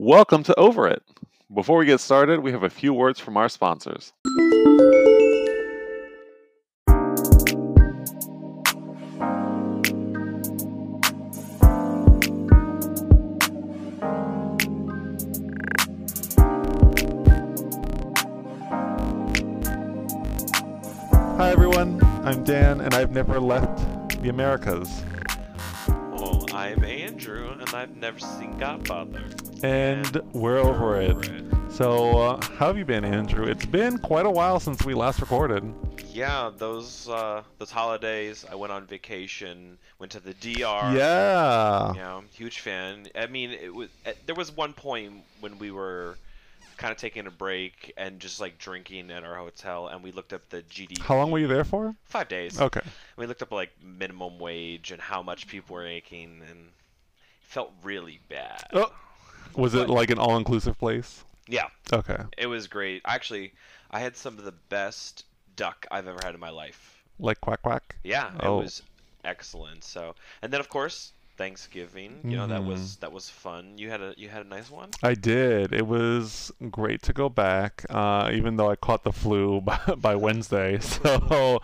Welcome to Over It. Before we get started, we have a few words from our sponsors. Hi, everyone. I'm Dan, and I've never left the Americas. Oh, I'm Andrew, and I've never seen Godfather. And we're over it. So, uh, how have you been, Andrew? It's been quite a while since we last recorded. Yeah, those uh, those holidays, I went on vacation, went to the DR. Yeah. Yeah, huge fan. I mean, it was uh, there was one point when we were kind of taking a break and just like drinking at our hotel, and we looked up the GDP. How long were you there for? Five days. Okay. We looked up like minimum wage and how much people were making, and felt really bad. Oh. Was it like an all-inclusive place? Yeah, Okay. It was great. Actually, I had some of the best duck I've ever had in my life. Like quack quack. Yeah, Oh. it was excellent. So, and then of course Thanksgiving. You know that was Mm-hmm. that was fun. You had a you had a nice one. I did. It was great to go back, uh, even though I caught the flu by, by Wednesday. So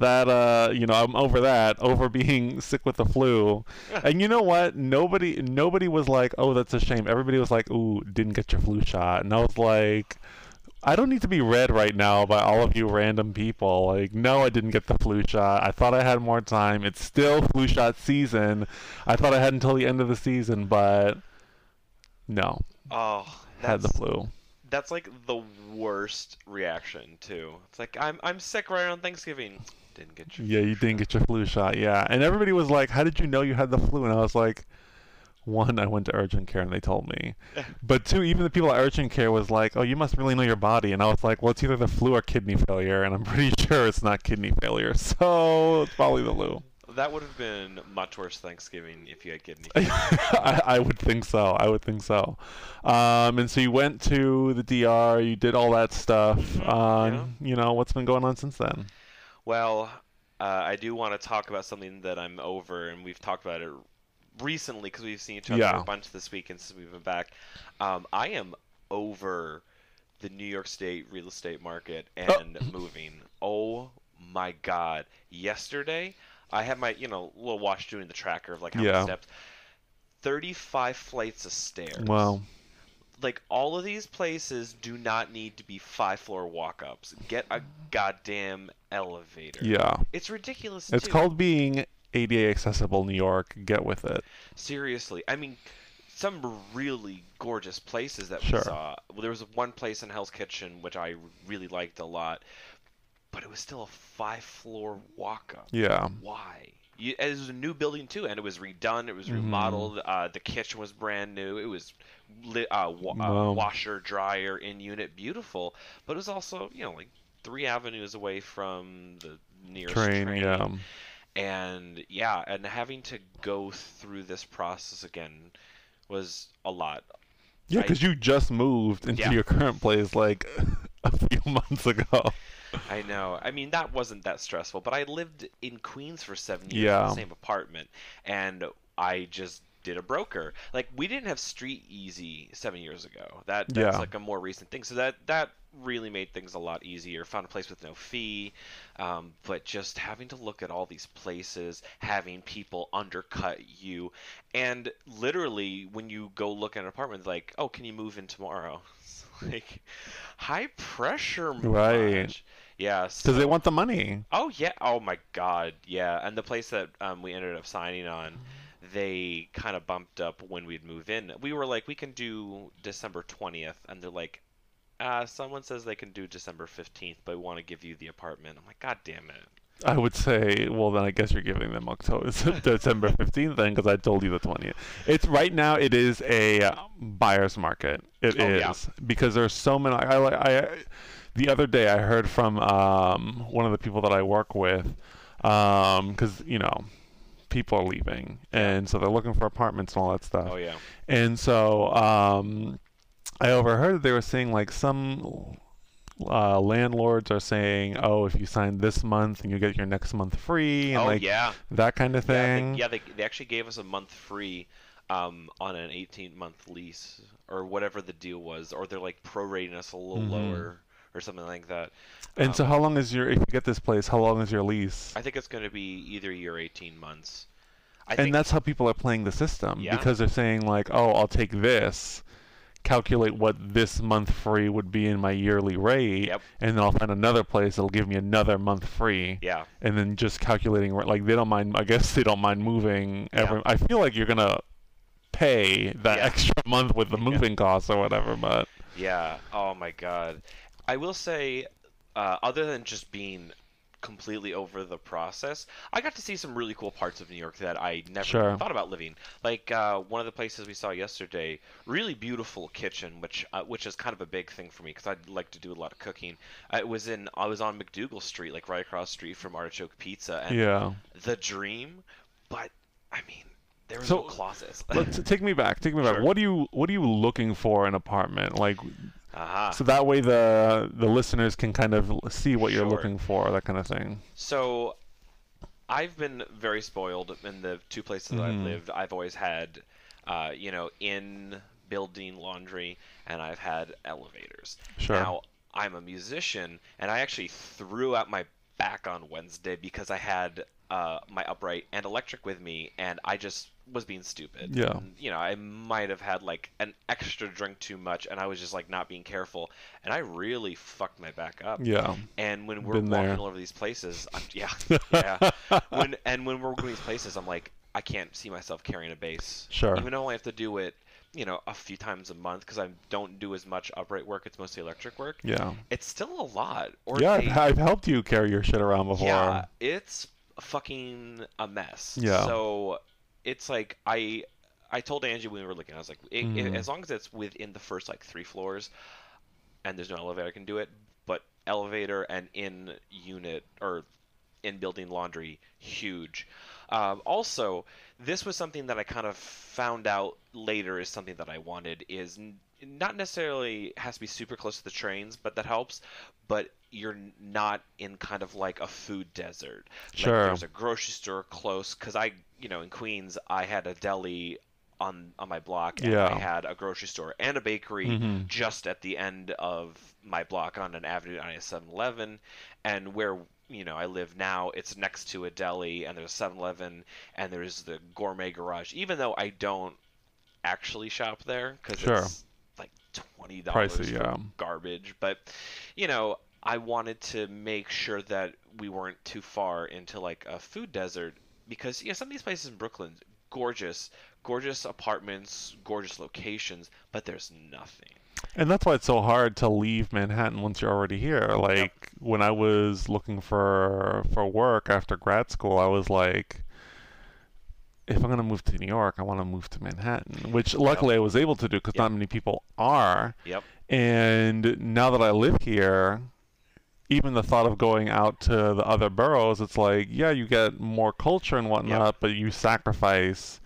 that uh, you know, I'm over that, over being sick with the flu. And you know what? Nobody nobody was like, "Oh, that's a shame." Everybody was like, "Ooh, didn't get your flu shot." And I was like, I don't need to be read right now by all of you random people. Like, no, I didn't get the flu shot. I thought I had more time. It's still flu shot season. I thought I had until the end of the season, but no, Oh, had the flu. that's like the worst reaction too. It's like I'm I'm sick right around Thanksgiving. Didn't get your Yeah, you didn't get your flu shot. Yeah, and everybody was like, "How did you know you had the flu?" And I was like, "One, I went to urgent care and they told me." But two, even the people at urgent care was like, "Oh, you must really know your body." And I was like, "Well, it's either the flu or kidney failure, and I'm pretty sure it's not kidney failure, so it's probably the flu." That would have been much worse Thanksgiving if you had kidney. I, I would think so. I would think so. Um, and so you went to the DR. You did all that stuff. Mhm, Uh, yeah. You know what's been going on since then? Well, uh, I do want to talk about something that I'm over, and we've talked about it recently because we've seen each other Yeah. a bunch this week and since we've been back. Um, I am over the New York State real estate market and moving. Oh my God! Yesterday, I had my you know little watch doing the tracker of like how Yeah. many steps. Thirty-five flights of stairs. Well, like all of these places do not need to be five-floor walk-ups. Get a goddamn elevator. yeah. It's ridiculous. It's too. called being ADA accessible New York. Get with it. seriously. I mean, some really gorgeous places that Sure. we saw. Well, there was one place in Hell's Kitchen which I really liked a lot, but it was still a five-floor walk-up. Yeah. Why? You, it was a new building too, and it was redone. It was Mhm. remodeled. Uh, the kitchen was brand new. It was lit, uh, wa- Wow. uh, washer, dryer in unit, beautiful. But it was also, you know, like three avenues away from the nearest Train. train. Yeah. And yeah, and having to go through this process again was a lot. Yeah, because you just moved into Yeah. your current place like a few months ago. I know. I mean, that wasn't that stressful, but I lived in Queens for seven years in the same apartment, and I just did a broker. Like we didn't have Street Easy seven years ago. That that's Yeah. like a more recent thing. So that that really made things a lot easier. Found a place with no fee, um, but just having to look at all these places, having people undercut you, and literally when you go look at an apartment, like, oh, can you move in tomorrow? Like high pressure. Right. Yeah. Because they want the money. Oh yeah. Oh my God. Yeah. And the place that um, we ended up signing on, they kind of bumped up when we'd move in. We were like, we can do December twentieth, and they're like, uh, someone says they can do December fifteenth, but we want to give you the apartment. I'm like, God damn it. I would say, well, then I guess you're giving them October, December 15th then, because I told you the 20th. It's right now. It is a buyer's market. It is Oh, yeah. because there's so many. I, I, I the other day I heard from um, one of the people that I work with, because you know, people are leaving, and so they're looking for apartments and all that stuff. Oh yeah. And so um, I overheard they were saying like some uh, landlords are saying, "Oh, if you sign this month, and you get your next month free," and oh like yeah. that kind of Yeah, thing. they, yeah, they, they actually gave us a month free um, on an 18 month lease or whatever the deal was, or they're like prorating us a little Mhm. lower or something like that. And Um, so, how long is your if you get this place? How long is your lease? I think it's going to be either year or 18 months. I and think that's how people are playing the system Yeah. because they're saying like, "Oh, I'll take this, calculate what this month free would be in my yearly rate, Yep. and then I'll find another place that'll give me another month free." yeah, And then just calculating like they don't mind. I guess they don't mind moving. Every, I feel like you're gonna pay that Yeah. extra month with the Yeah. moving costs or whatever, but yeah. Oh my god. I will say, uh, other than just being completely over the process, I got to see some really cool parts of New York that I never Sure. thought about living. Like uh, one of the places we saw yesterday, really beautiful kitchen, which uh, which is kind of a big thing for me because I like to do a lot of cooking. It was in I was on MacDougal Street, like right across the street from Artichoke Pizza, and yeah. the dream. But I mean, there was So, no closets. Take me back. Take me back. What do you What are you looking for in an apartment? Like, Aha. so that way the the listeners can kind of see what you're Sure. looking for, that kind of thing. So, I've been very spoiled in the two places that I've Mhm. lived. I've always had, uh, you know, in building laundry, and I've had elevators. Sure. Now, I'm a musician, and I actually threw out my back on Wednesday because I had uh, my upright and electric with me, and I just was being stupid. Yeah. And, you know, I might have had like an extra drink too much, and I was just like not being careful, and I really fucked my back up. yeah. And when we're Been walking there. all over these places, I'm, yeah, yeah. When and when we're going these places, I'm like, I can't see myself carrying a bass. Sure. Even though I have to do it, you know, a few times a month because I don't do as much upright work. It's mostly electric work. Yeah. It's still a lot. Or Yeah, they- I've, I've helped you carry your shit around before. yeah, it's fucking a mess. Yeah. So it's like I I told Angie when we were looking, I was like, i i- Mhm. as long as it's within the first like three floors, and there's no elevator, I can do it. But elevator and in unit or in building laundry, huge. Um, also, this was something that I kind of found out later is something that I wanted is not necessarily has to be super close to the trains, but that helps. But you're not in kind of like a food desert. Like, Sure. there's a grocery store close because I, you know, in Queens, I had a deli on on my block, and Yeah. I had a grocery store and a bakery Mhm. just at the end of my block on an avenue on a 7-Eleven, and where you know I live now, it's next to a deli, and there's a 7-Eleven, and there's the gourmet garage. Even though I don't actually shop there because Sure. it's like twenty dollars for yeah. garbage, but you know. I wanted to make sure that we weren't too far into like a food desert because you know some of these places in Brooklyn, gorgeous, gorgeous apartments, gorgeous locations, but there's nothing. And that's why it's so hard to leave Manhattan once you're already here. Like when I was looking for for work after grad school, I was like if I'm going to move to New York, I want to move to Manhattan, which luckily I was able to do because Yep. not many people are. Yep. And now that I live here, even the thought of going out to the other boroughs, it's like, yeah, you get more culture and whatnot, but you sacrifice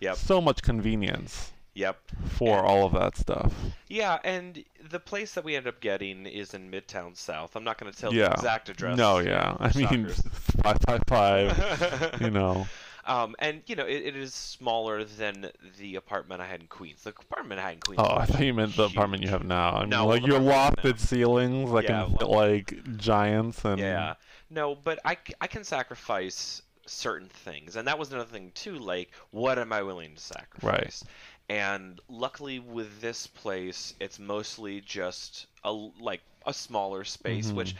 Yep. so much convenience Yep. for And- all of that stuff. Yeah, and the place that we end up getting is in Midtown South. I'm not going to tell Yeah. the exact address. No, yeah. I mean, Suckers. five five five. you know. Um, and you know, it, it is smaller than the apartment I had in Queens. The apartment I had in Queens. Oh, I thought you meant the huge. apartment you have now. I mean, No, like your apartment I have lofted ceilings, like Yeah, like giants and Yeah. No, but I I can sacrifice certain things. And that was another thing, too. Like, what am I willing to sacrifice? Right And luckily, with this place, it's mostly just a, like a smaller space, Mhm. which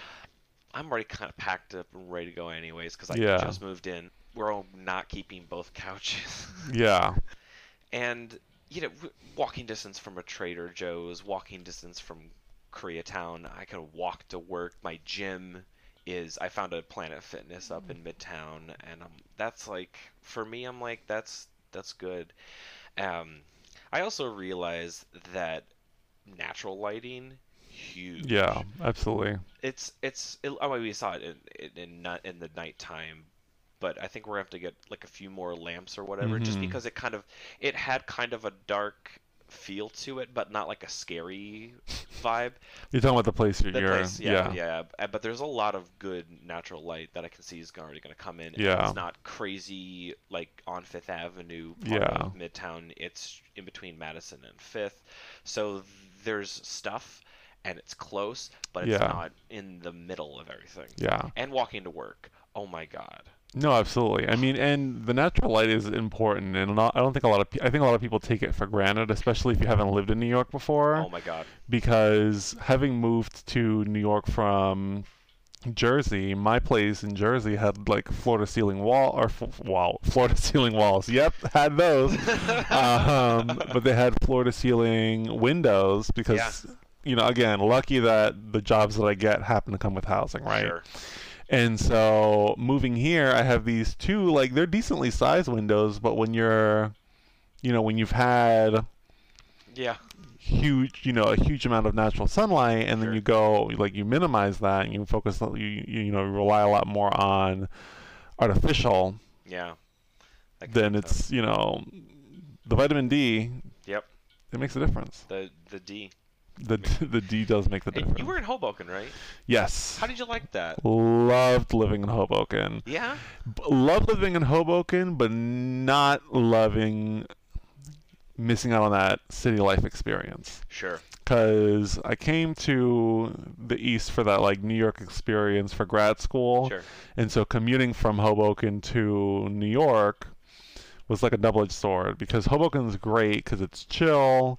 I'm already kind of packed up and ready to go, anyways, because I Yeah. just moved in. We're all not keeping both couches. yeah. and you know walking distance from a trader joe's walking distance from koreatown i can walk to work my gym is i found a planet fitness up in midtown and um, that's like for me i'm like that's that's good um, i also realized that natural lighting huge Yeah, absolutely. it's it's it, oh we saw it in in in, in the nighttime but i think we're gonna have to get like a few more lamps or whatever just Mhm. because it kind of it had kind of a dark feel to it but not like a scary vibe. You're talking about the place you're. The place, yeah, yeah, Uh, But there's a lot of good natural light that I can see is already going to come in. Yeah. It's not crazy like on Fifth Avenue, part Yeah. of Midtown. It's in between Madison and Fifth, so there's stuff, and it's close, but it's Yeah. not in the middle of everything. Yeah. And walking to work, oh my god. No, absolutely. I mean, and the natural light is important, and not, I don't think a lot of pe- I think a lot of people take it for granted, especially if you haven't lived in New York before. Oh my god. because having moved to New York from Jersey, my place in Jersey had like floor to ceiling wall or f- wall floor to ceiling walls. Yep, had those. um, but they had floor to ceiling windows because you know again, lucky that the jobs that I get happen to come with housing, right? Sure. And so moving here, I have these two like they're decently sized windows, but when you're you know, when you've had Yeah. huge you know a huge amount of natural sunlight and then you go like you minimize that and you focus you you you know rely a lot more on artificial Yeah. Then it's you know the vitamin D Yep. it makes a difference The the D. the the D does make the Hey, difference you were in Hoboken, right? yes How did you like that? loved living in Hoboken Yeah. B- loved living in Hoboken but not loving missing out on that city life experience Sure. because I came to the east for that like New York experience for grad school, Sure. and so commuting from Hoboken to New York was like a double-edged sword because Hoboken's great because it's chill.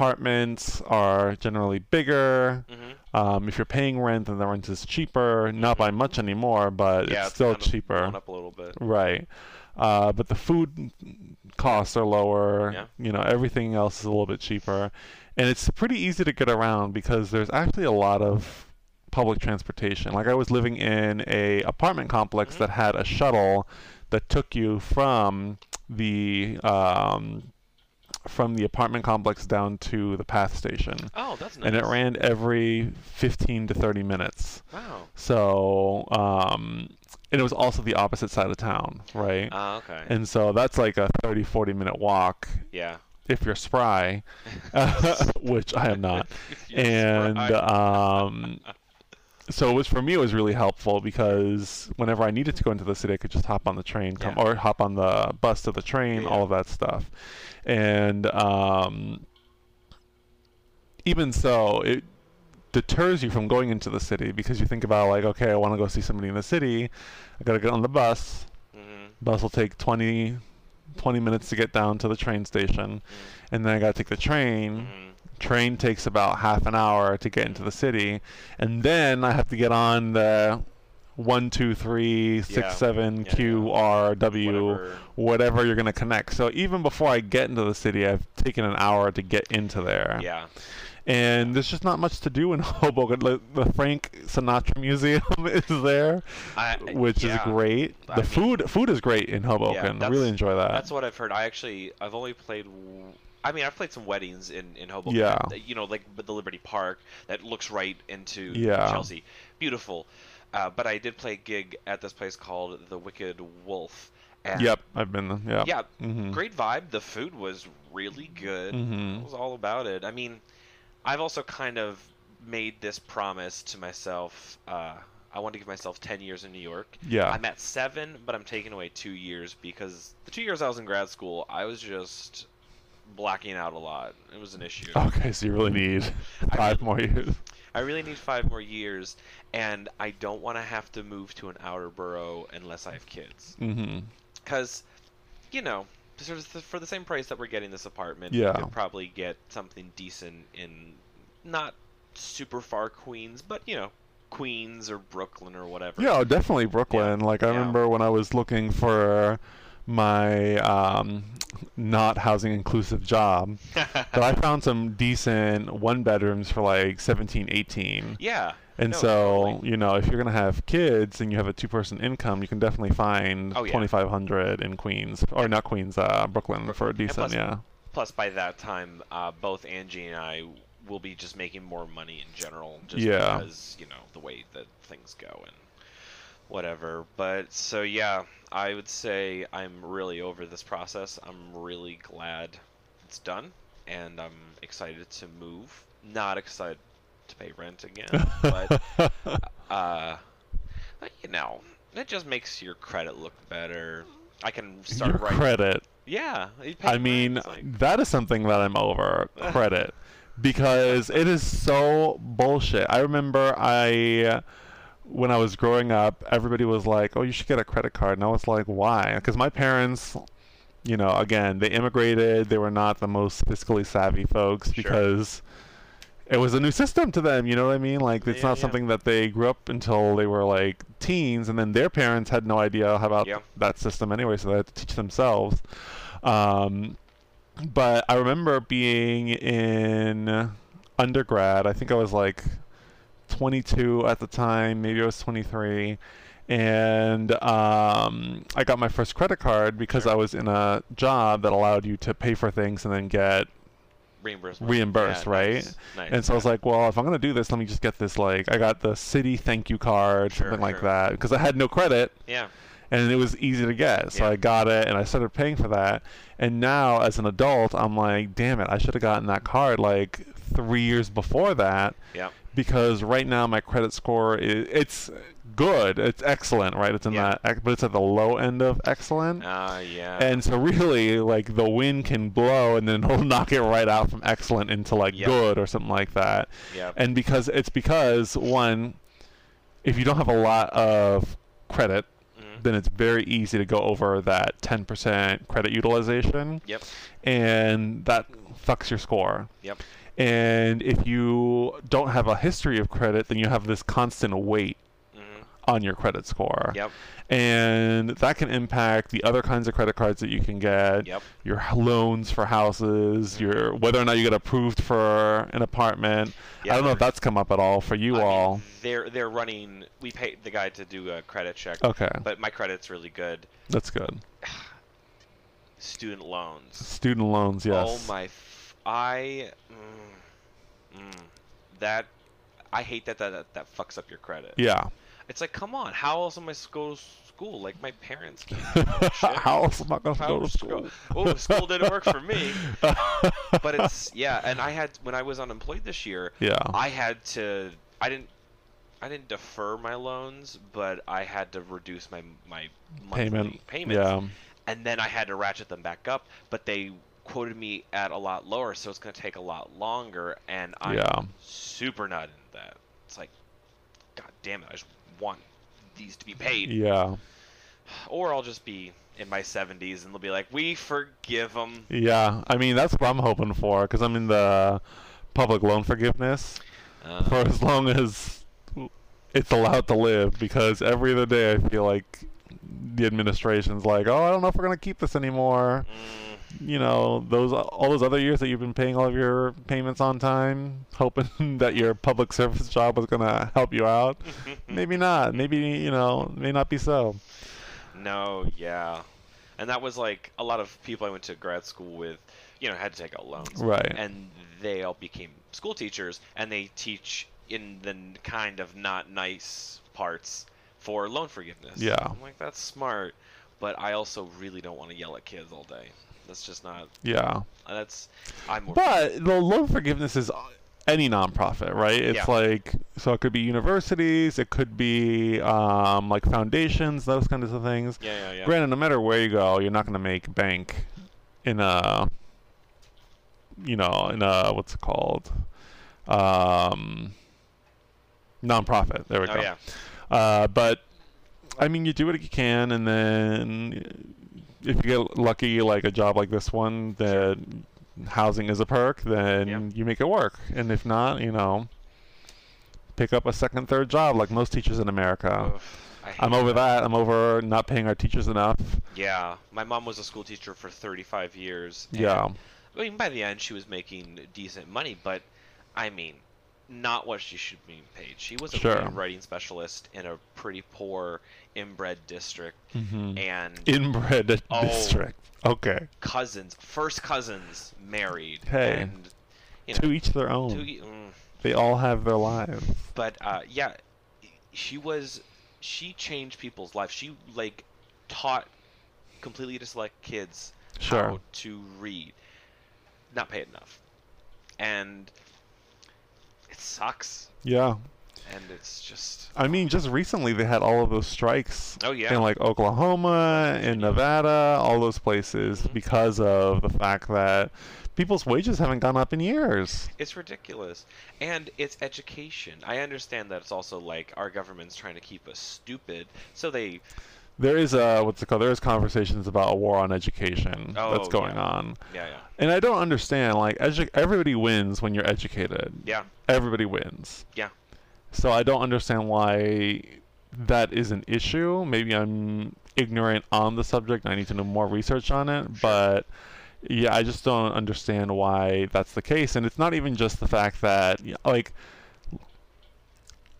Apartments are generally bigger. Mm-hmm. Um, if you're paying rent, then the rent is cheaper. Not by much anymore, but Yeah, it's still kind cheaper. up a little bit. Right. Uh, but the food costs are lower. Yeah. You know, everything else is a little bit cheaper. And it's pretty easy to get around because there's actually a lot of public transportation. Like I was living in a apartment complex Mhm. that had a shuttle that took you from the um, from the apartment complex down to the path station. Oh, that's nice. And it ran every 15 to 30 minutes. Wow. So, um, and it was also the opposite side of town, right? Ah, okay. And so that's like a 30, 40 minute walk yeah. if you're spry, which I am not. And um, so it was for me, it was really helpful because whenever I needed to go into the city, I could just hop on the train, come Yeah. or hop on the bus to the train, Yeah. all of that stuff. And um, even so, it deters you from going into the city because you think about like, okay, I want to go see somebody in the city. I gotta get on the bus. Mhm. Bus will take 20, 20 minutes to get down to the train station, and then I gotta take the train. Mhm. Train takes about half an hour to get into the city, and then I have to get on the one, two, three, six, Yeah. seven, Yeah, Q, yeah. R, W, Whatever. whatever you're gonna connect. So even before I get into the city, I've taken an hour to get into there. Yeah. And there's just not much to do in Hoboken. Like, the Frank Sinatra Museum is there, I, which is great. I The mean- food food is great in Hoboken. I really enjoy that. That's what I've heard. I actually, I've only played. I mean, I've played some weddings in in Hoboken. Yeah. You know, like the Liberty Park that looks right into Yeah. Chelsea. Beautiful. Uh, but I did play a gig at this place called the Wicked Wolf. And Yep, I've been there. Yep. Yeah. hmm Great vibe. The food was really good. hmm It was all about it. I mean, I've also kind of made this promise to myself. Uh, I want to give myself 10 years in New York. Yeah. I'm at seven, but I'm taking away two years because the two years I was in grad school, I was just blacking out a lot. It was an issue. Okay, so you really need five really- more years. I really need five more years, and I don't want to have to move to an outer borough unless I have kids. Mm-hmm. Because, you know, sort of for the same price that we're getting this apartment, Yeah. we could probably get something decent in not super far Queens, but you know, Queens or Brooklyn or whatever. Yeah, definitely Brooklyn. Like I Yeah. remember when I was looking for my um, not housing inclusive job, but I found some decent one bedrooms for like 17, 18. yeah. And No, so, totally. you know, if you're gonna have kids and you have a two-person income, you can definitely find Oh, yeah. 2,500 in Queens or not Queens, uh, Brooklyn for a decent, plus- yeah. Plus, by that time, uh, both Angie and I will be just making more money in general, just Yeah. because you know the way that things go and whatever. But so yeah, I would say I'm really over this process. I'm really glad it's done. and I'm excited to move. Not excited to pay rent again, but uh, you know, it just makes your credit look better. I can start Your writing. credit. Yeah, I mean, like- that is something that I'm over credit because it is so bullshit. I remember I when I was growing up, everybody was like, "Oh, you should get a credit card," and I was like, "Why?" Because my parents, you know, again, they immigrated. They were not the most fiscally savvy folks Sure. because it was a new system to them. You know what I mean? Like it's Yeah, not yeah. something that they grew up until they were like teens, and then their parents had no idea about Yeah. that system anyway, so they had to teach themselves. Um, but I remember being in undergrad. I think I was like 22 at the time, maybe I was 23. And um, I got my first credit card because Sure. I was in a job that allowed you to pay for things and then get reimbursement. reimbursed, Yeah, right? nice, nice, And so I was like, well, if I'm gonna do this, let me just get this like I got the Citi thank you card, Sure, something like that, because I had no credit yeah, and it was easy to get. So Yeah. I got it and I started paying for that. And now as an adult, I'm like, damn it, I should have gotten that card like three years before that yeah, because right now my credit score is it's good, it's excellent, right? It's in Yeah. that, but it's at the low end of excellent. uh, yeah. And so really, like the wind can blow, and then it'll knock it right out from excellent into like Yep. good or something like that. yeah, And because it's because one, if you don't have a lot of credit, mhm, then it's very easy to go over that 10% credit utilization, yep, and that fucks your score. yep, And if you don't have a history of credit, then you have this constant weight mhm, on your credit score. yep, And that can impact the other kinds of credit cards that you can get, yep. your loans for houses, your whether or not you get approved for an apartment. Yeah, I don't know if that's come up at all for you I mean, all. they're they're running. We paid the guy to do a credit check, okay, but my credit's really good. that's good. Student loans. Student loans, yes. Oh my! I. Mm, mm, that. I hate that, that that fucks up your credit. Yeah. It's like, come on, how else am I supposed to go to school? Like my parents can't. do that shit. How else am I to How go to school? go- Oh, school didn't work for me. But it's yeah, and I had when I was unemployed this year, yeah. I had to. I didn't. I didn't defer my loans, but I had to reduce my my monthly Payment. payments, Yeah. and then I had to ratchet them back up. But they quoted me at a lot lower, so it's going to take a lot longer, and I'm Yeah. super not into that. It's like, god damn it, I just want these to be paid, Yeah. or I'll just be in my 70s and they'll be like, we forgive them. Yeah. I mean, that's what I'm hoping for because I'm in the public loan forgiveness Uh, for as long as it's allowed to live because every other day I feel like the administration's like, oh, I don't know if we're going to keep this anymore. mm, You know, those all those other years that you've been paying all of your payments on time, hoping that your public service job was going to help you out. Maybe not. Maybe, you know, may not be so. No, yeah. And that was like a lot of people I went to grad school with, you know, had to take out loans. Right. And they all became school teachers and they teach in the kind of not nice parts for loan forgiveness. Yeah. I'm like, that's smart. But I also really don't want to yell at kids all day. That's just not. Yeah. That's. I'm. But the loan forgiveness is any nonprofit, right? It's Yeah. like so it could be universities, it could be um, like foundations, those kinds of things. yeah, yeah, yeah. Granted, no matter where you go, you're not going to make bank in a, you know, in a what's it called, um, nonprofit. There we oh, go. yeah. Uh, but I mean, you do what you can, and then if you get lucky, like a job like this one, that housing is a perk, then Yeah. you make it work. And if not, you know, pick up a second, third job, like most teachers in America. Ugh, I hate I'm over that. I'm over not paying our teachers enough. Yeah. My mom was a school teacher for 35 years. and Yeah, I mean, by the end, she was making decent money, but I mean, not what she should be paid. She was a Sure. writing specialist in a pretty poor inbred district, hmm and inbred Oh. district. Okay, cousins, first cousins, married. Hey. and you to each their own. e- mm, They all have their lives. but uh, yeah, she was she changed people's lives. She like taught completely dyslexic kids Sure. how to read. not paid enough, and it sucks. Yeah. And it's just. I mean, just recently they had all of those strikes Oh yeah. in like Oklahoma, in Nevada, all those places Mhm. because of the fact that people's wages haven't gone up in years. It's ridiculous. And it's education. I understand that it's also like our government's trying to keep us stupid, so they There is a what's it called? There is conversations about a war on education that's Oh, going yeah. on, yeah, yeah. and I don't understand. Like, edu- everybody wins when you're educated. Yeah. Everybody wins. Yeah. So I don't understand why that is an issue. Maybe I'm ignorant on the subject. I need to know more research on it. Sure. But yeah, I just don't understand why that's the case. And it's not even just the fact that like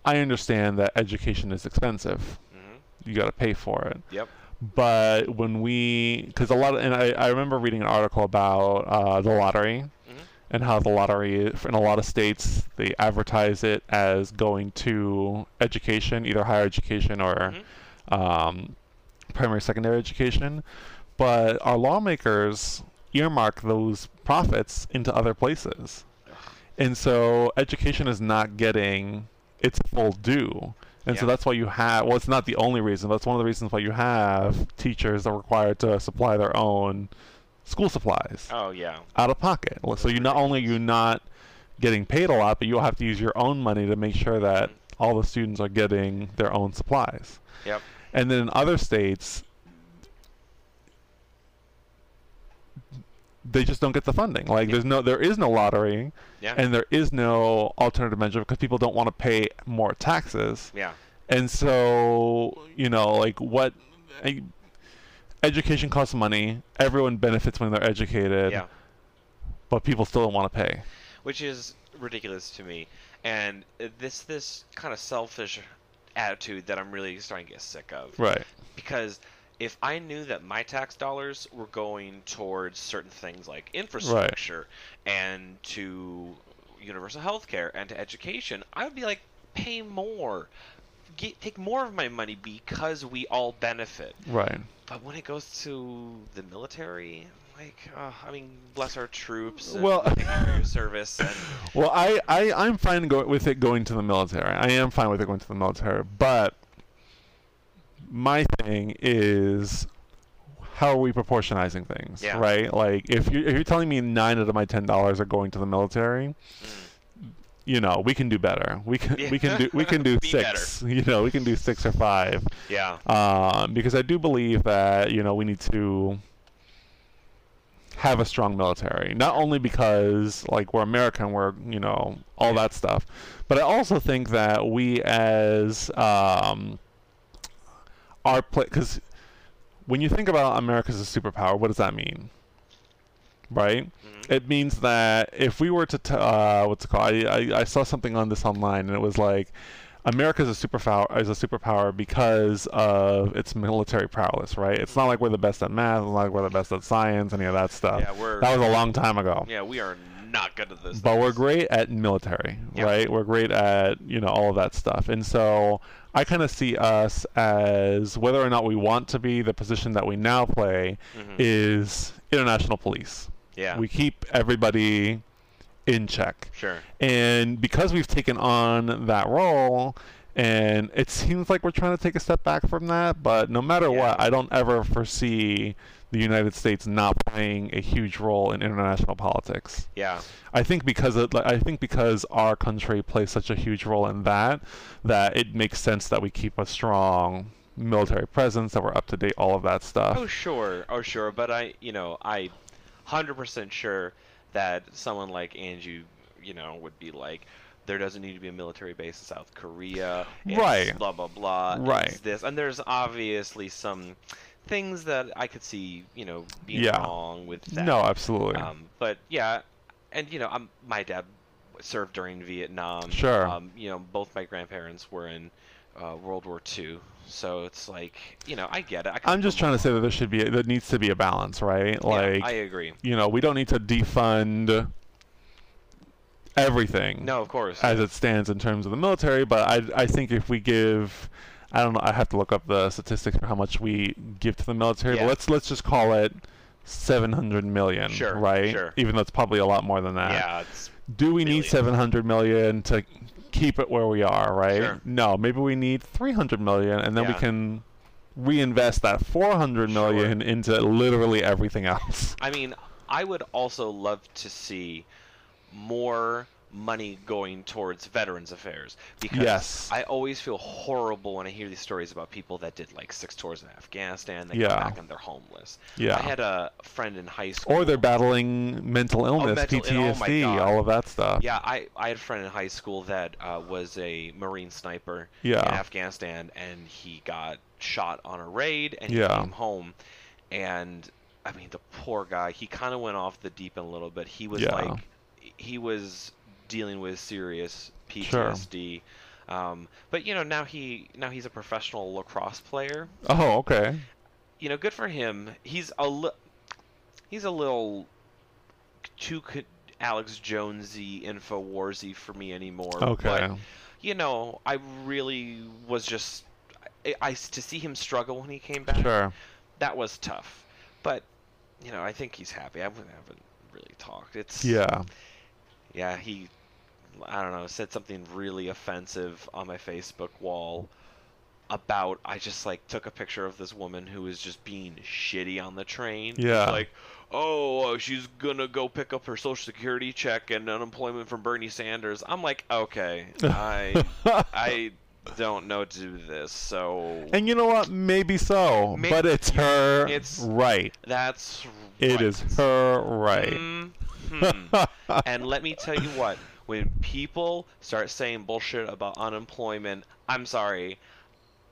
I understand that education is expensive. You got to pay for it. Yep. But when we, because a lot of, and I, I remember reading an article about uh, the lottery Mhm. and how the lottery, in a lot of states, they advertise it as going to education, either higher education or Mhm. um, primary, secondary education. But our lawmakers earmark those profits into other places. And so education is not getting its full due. And so that's why you have, well, it's not the only reason, that's one of the reasons why you have teachers that are required to supply their own school supplies Oh yeah. out of pocket. So you not only are you're not getting paid a lot, but you'll have to use your own money to make sure that all the students are getting their own supplies. Yep. And then in other states, they just don't get the funding. Like Yeah. there's no, there is no lottery, Yeah. and there is no alternative measure because people don't want to pay more taxes. yeah. And so, you know, like what I, education costs money. Everyone benefits when they're educated, Yeah. but people still don't want to pay. Which is ridiculous to me. And uh, this this kind of selfish attitude that I'm really starting to get sick of. Right. because if I knew that my tax dollars were going towards certain things like infrastructure and to universal health care and to education, I would be like, pay more. Get, take more of my money because we all benefit. Right. But when it goes to the military, like, uh, I mean, bless our troops. And Well- thank you for your service. And Well, I, I, I'm fine go- with it going to the military. I am fine with it going to the military. But my thing is how are we proportionizing things, Yeah. right? Like if you if you're telling me nine out of my ten dollars are going to the military, mm, you know, we can do better. We can Yeah. we can do we can do Be six. You know, we can do six or five. yeah, Um, because I do believe that you know we need to have a strong military. Not only because like we're American, we're you know all that stuff, but I also think that we as um, our place because when you think about America as a superpower, what does that mean? Right? mhm, It means that if we were to, t- uh, what's it called? I, I, I saw something on this online, and it was like, America is a superpower is a superpower because of its military prowess, right? It's not like we're the best at math, it's not like we're the best at science, any of that stuff. yeah, we're That was a long time ago. yeah, we are not good at this. But we're great at military, Yeah. right? We're great at you know all of that stuff, and so I kind of see us as whether or not we want to be the position that we now play Mhm. is international police. yeah, We keep everybody in check. sure. And because we've taken on that role, and it seems like we're trying to take a step back from that, but no matter Yeah. what, I don't ever foresee the United States not playing a huge role in international politics. Yeah, I think because I think because our country plays such a huge role in that, that it makes sense that we keep a strong military presence, that we're up to date, all of that stuff. Oh sure, oh sure, but I, you know, I, hundred percent sure that someone like Andrew, you know, would be like, there doesn't need to be a military base in South Korea. Right. Blah blah blah. Right. This, and there's obviously some things that I could see, you know, being Yeah. wrong with that. No, absolutely. Um, but yeah, and you know, I'm, my dad served during Vietnam. Sure. Um, you know, both my grandparents were in uh, World War II, so it's like, you know, I get it. I I'm just trying to say that there should be there needs to be a balance, right? Like I agree. you know, we don't need to defund everything No, of course. as it stands in terms of the military, but I I think if we give I don't know, I have to look up the statistics for how much we give to the military, Yeah. but let's let's just call it 700 million, Sure, right? sure. Even though it's probably a lot more than that. yeah, Do we need 700 million to keep it where we are, right? Sure. No, maybe we need 300 million and then we can reinvest that four hundred million Sure. into literally everything else. I mean, I would also love to see more money going towards veterans affairs because Yes. I always feel horrible when I hear these stories about people that did like six tours in Afghanistan. They Yeah. come back and they're homeless. Yeah. I had a friend in high school. or they're battling mental illness, oh my PTSD, God. all of that stuff. Yeah, I, I had a friend in high school that uh, was a Marine sniper Yeah. in Afghanistan, and he got shot on a raid, and he Yeah. came home, and I mean the poor guy. He kind of went off the deep end a little bit. He was Yeah. like, he was dealing with serious Sure. PTSD. Um, but you know now he now he's a professional lacrosse player. Oh, okay. You know, good for him. He's a li- he's a little too co- Alex Jonesy, Infowarsy for me anymore. Okay. But, you know, I really was just I, I to see him struggle when he came back. Sure. That was tough. But you know, I think he's happy. I haven't really talked. It's Yeah. Yeah, he I don't know, said something really offensive on my Facebook wall about I just like took a picture of this woman who was just being shitty on the train. Yeah. Like, oh, uh, she's gonna go pick up her social security check and unemployment from Bernie Sanders. I'm like, okay, I I don't know to do this, so And you know what? Maybe so, May- but it's her It's- right. that's It right. is her right. Mhm. and let me tell you what, when people start saying bullshit about unemployment, I'm sorry.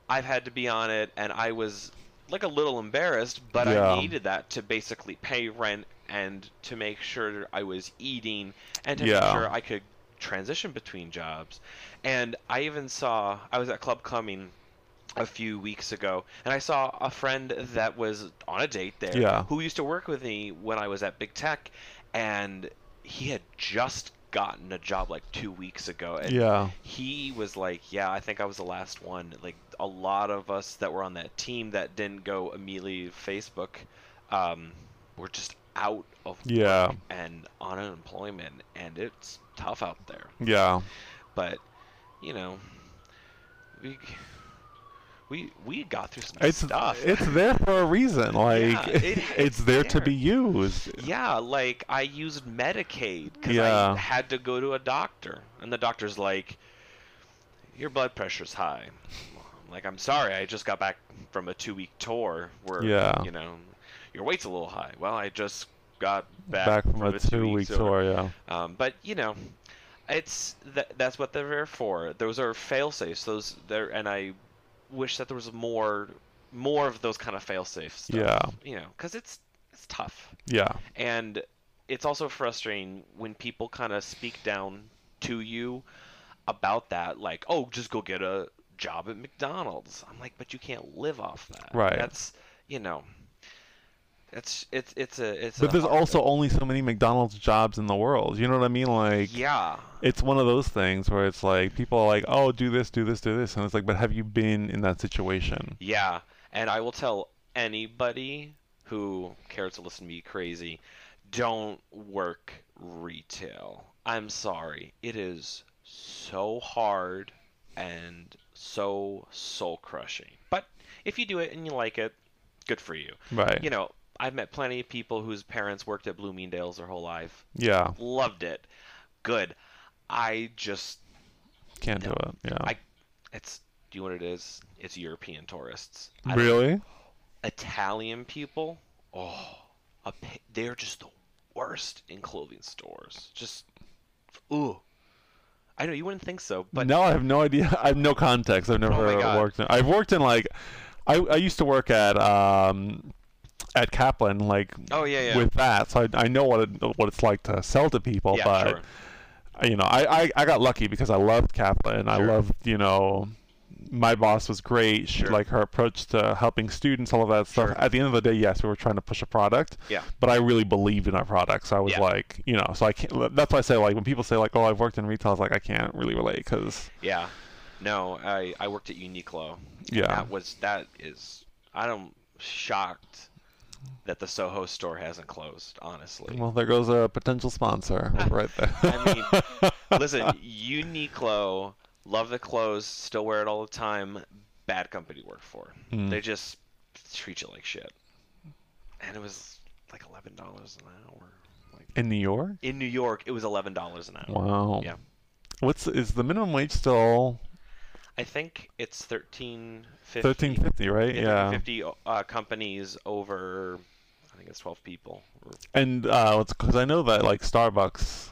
I've had to be on it and I was like a little embarrassed, but Yeah. I needed that to basically pay rent and to make sure I was eating and to Yeah. make sure I could transition between jobs. And I even saw I was at Club Cumming a few weeks ago and I saw a friend that was on a date there Yeah. who used to work with me when I was at Big Tech and he had just gotten a job like 2 weeks ago and yeah. he was like, "Yeah, I think I was the last one." Like a lot of us that were on that team that didn't go immediately Facebook um, were just out of Yeah. work and on unemployment, and it's tough out there. Yeah. But you know, we we we got through some It's stuff. it's there for a reason. Like Yeah, it- it's it's there to be used. Yeah, like I used Medicaid because Yeah. I had to go to a doctor, and the doctor's like, "Your blood pressure's high." I'm like, I'm sorry, I just got back from a two-week tour where Yeah. you know your weight's a little high. Well, I just got back, Back, from, a two two-week weeks tour. Yeah. Um, but you know, it's th- that's what they're there for. Those are fail safes. Those there, and I wish that there was more more of those kind of fail safe stuff. Yeah. You know, because it's it's tough Yeah. and it's also frustrating when people kind of speak down to you about that like oh just go get a job at mcdonald's i'm like but you can't live off that Right. that's you know it's it's it's a it's But there's also thing. only so many McDonald's jobs in the world. You know what I mean? Like yeah it's one of those things where it's like people are like, "Oh, do this, do this, do this," and it's like, "But have you been in that situation?" yeah and i will tell anybody who cares to listen to me crazy don't work retail i'm sorry it is so hard and so soul crushing. But if you do it and you like it, good for you. Right. You know, I've met plenty of people whose parents worked at Bloomingdale's their whole life. yeah. Loved it. Good. I just Can't do it. Yeah. I it's do you know what it is? It's European tourists. I really? Italian people, oh, a, they're just the worst in clothing stores. Just, ooh. I know you wouldn't think so, but no, I have no idea. I have no context. I've never Oh worked in. I've worked in like, I I used to work at um, at Kaplan like oh yeah, yeah, with that, so I, I know what it, what it's like to sell to people. yeah, but sure. you know, I, I I got lucky because I loved Kaplan. I loved you know. My boss was great. She Sure. like her approach to helping students, all of that stuff. Sure. At the end of the day, yes, we were trying to push a product. Yeah. But I really believed in our product, so I was Yeah. like, you know, so I can't. That's why I say like when people say like, oh, I've worked in retail, I was like, I can't really relate because Yeah. No, I I worked at Uniqlo. Yeah. That was that is I don't shocked that the Soho store hasn't closed. Honestly. Well, there goes a potential sponsor right there. I mean, listen, Uniqlo, love the clothes, still wear it all the time. Bad company to work for. Mm. They just treat you like shit. And it was like eleven dollars an hour. Like in New York. in New York, it was eleven dollars an hour. Wow. Yeah. What's is the minimum wage still I think it's thirteen fifty. thirteen fifty, right? Yeah. Fifty uh, companies over. I think it's twelve people. And uh, because I know that like Starbucks,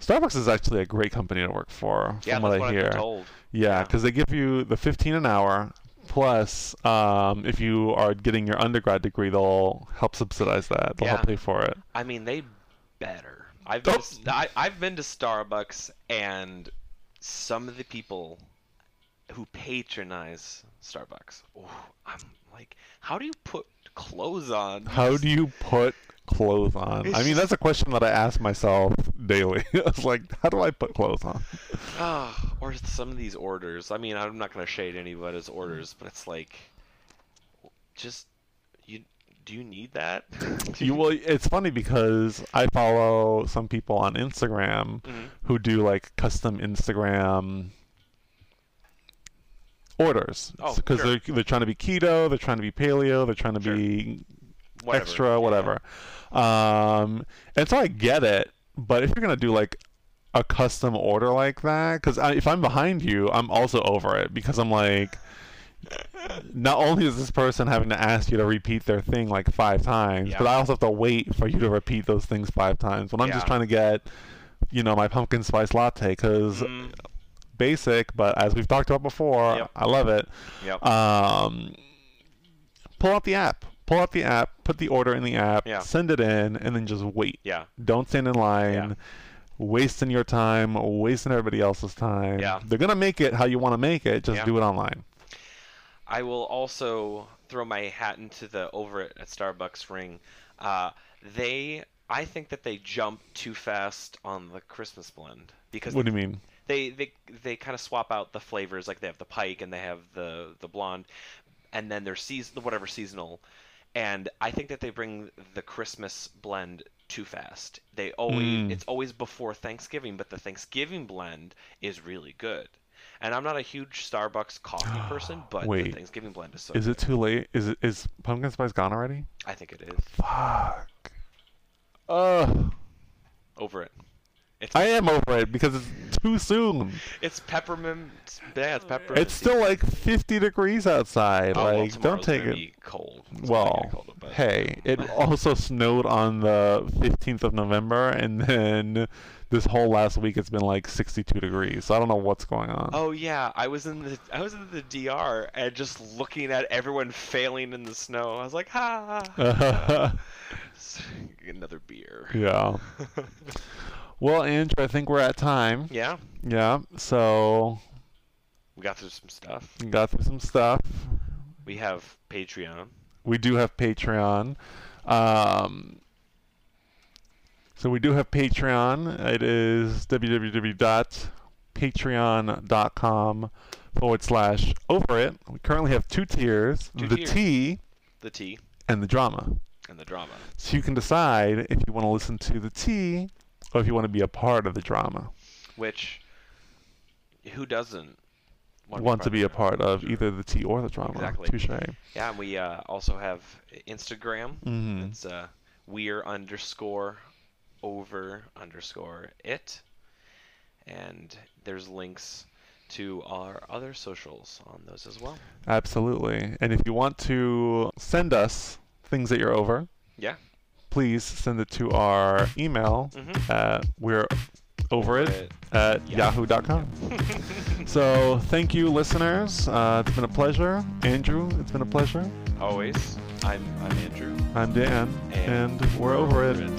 Starbucks is actually a great company to work for, Yeah, from that's what I hear. Yeah, Yeah. because they give you the fifteen an hour. Plus, um, if you are getting your undergrad degree, they'll help subsidize that. They'll Yeah. help pay for it. I mean, they better. I've been, Oh. to, I, I've been to Starbucks, and some of the people who patronize Starbucks, oh, I'm like, how do you put clothes on? How do you put clothes on? It's I mean, just- that's a question that I ask myself daily. I was like, how do I put clothes on? Ah, or some of these orders. I mean, I'm not gonna shade anybody's orders, but it's like, just you. Do you need that? You well, it's funny because I follow some people on Instagram Mhm. who do like custom Instagram orders. Oh, because sure. they're they're trying to be keto, they're trying to be paleo, they're trying to Sure. be Whatever. extra, Yeah. whatever. Um, and so I get it, but if you're gonna do like a custom order like that, because if I'm behind you, I'm also over it because I'm like. Not only is this person having to ask you to repeat their thing like five times, Yeah. but I also have to wait for you to repeat those things five times when I'm just trying to get, you know, my pumpkin spice latte because Mm, basic, but as we've talked about before, Yep. I love it. yep. Um, pull out the app. Pull out the app. Put the order in the app. Yeah. Send it in, and then just wait. yeah. Don't stand in line. Yeah. Wasting your time, wasting everybody else's time. Yeah. They're gonna make it how you want to make it. Just Yeah. do it online. I will also throw my hat into the over it at Starbucks ring. Uh, they, I think that they jump too fast on the Christmas blend because What do you mean? They they they kind of swap out the flavors. Like they have the pike and they have the the blonde, and then their season whatever seasonal. And I think that they bring the Christmas blend too fast. They always Mm. it's always before Thanksgiving, but the Thanksgiving blend is really good. And I'm not a huge Starbucks coffee person, but the Thanksgiving blend is so. Is good. it too late? Is it is pumpkin spice gone already? I think it is Fuck. Ugh. over it. It's I am over it because it's too soon. it's peppermint. Yeah, it's peppermint. It's still like 50 degrees outside. Oh, well, like, don't take it. Cold. It's Well, gonna get colder, but- hey, it also snowed on the 15th of November, and then this whole last week it's been like 62 degrees. So I don't know what's going on. Oh yeah, I was in the I was in the DR and just looking at everyone failing in the snow. I was like, ha. Another beer. yeah. Well, Andrew, I think we're at time. Yeah, Yeah. So we got through some stuff. we got through some stuff. We have Patreon. We do have Patreon. Um, so we do have Patreon. It is www.patreon.com forward slash over it. We currently have two tiers Two the tiers. tea The tea and the drama. and the drama. So you can decide if you want to listen to the tea or if you want to be a part of the drama. Which, who doesn't Want to be a part of either the tea or the drama. Exactly. Touche. Yeah, and we uh, also have Instagram. Mhm. It's uh, we're underscore over underscore it, and there's links to our other socials on those as well. Absolutely. And if you want to send us things that you're over, Yeah. Please send it to our email Mhm. at we're over it But- at Yeah. yahoo.com. so thank you, listeners. Uh, it's been a pleasure. Andrew, it's been a pleasure. Always, I'm I'm Andrew. I'm Dan, And and we're over it. it.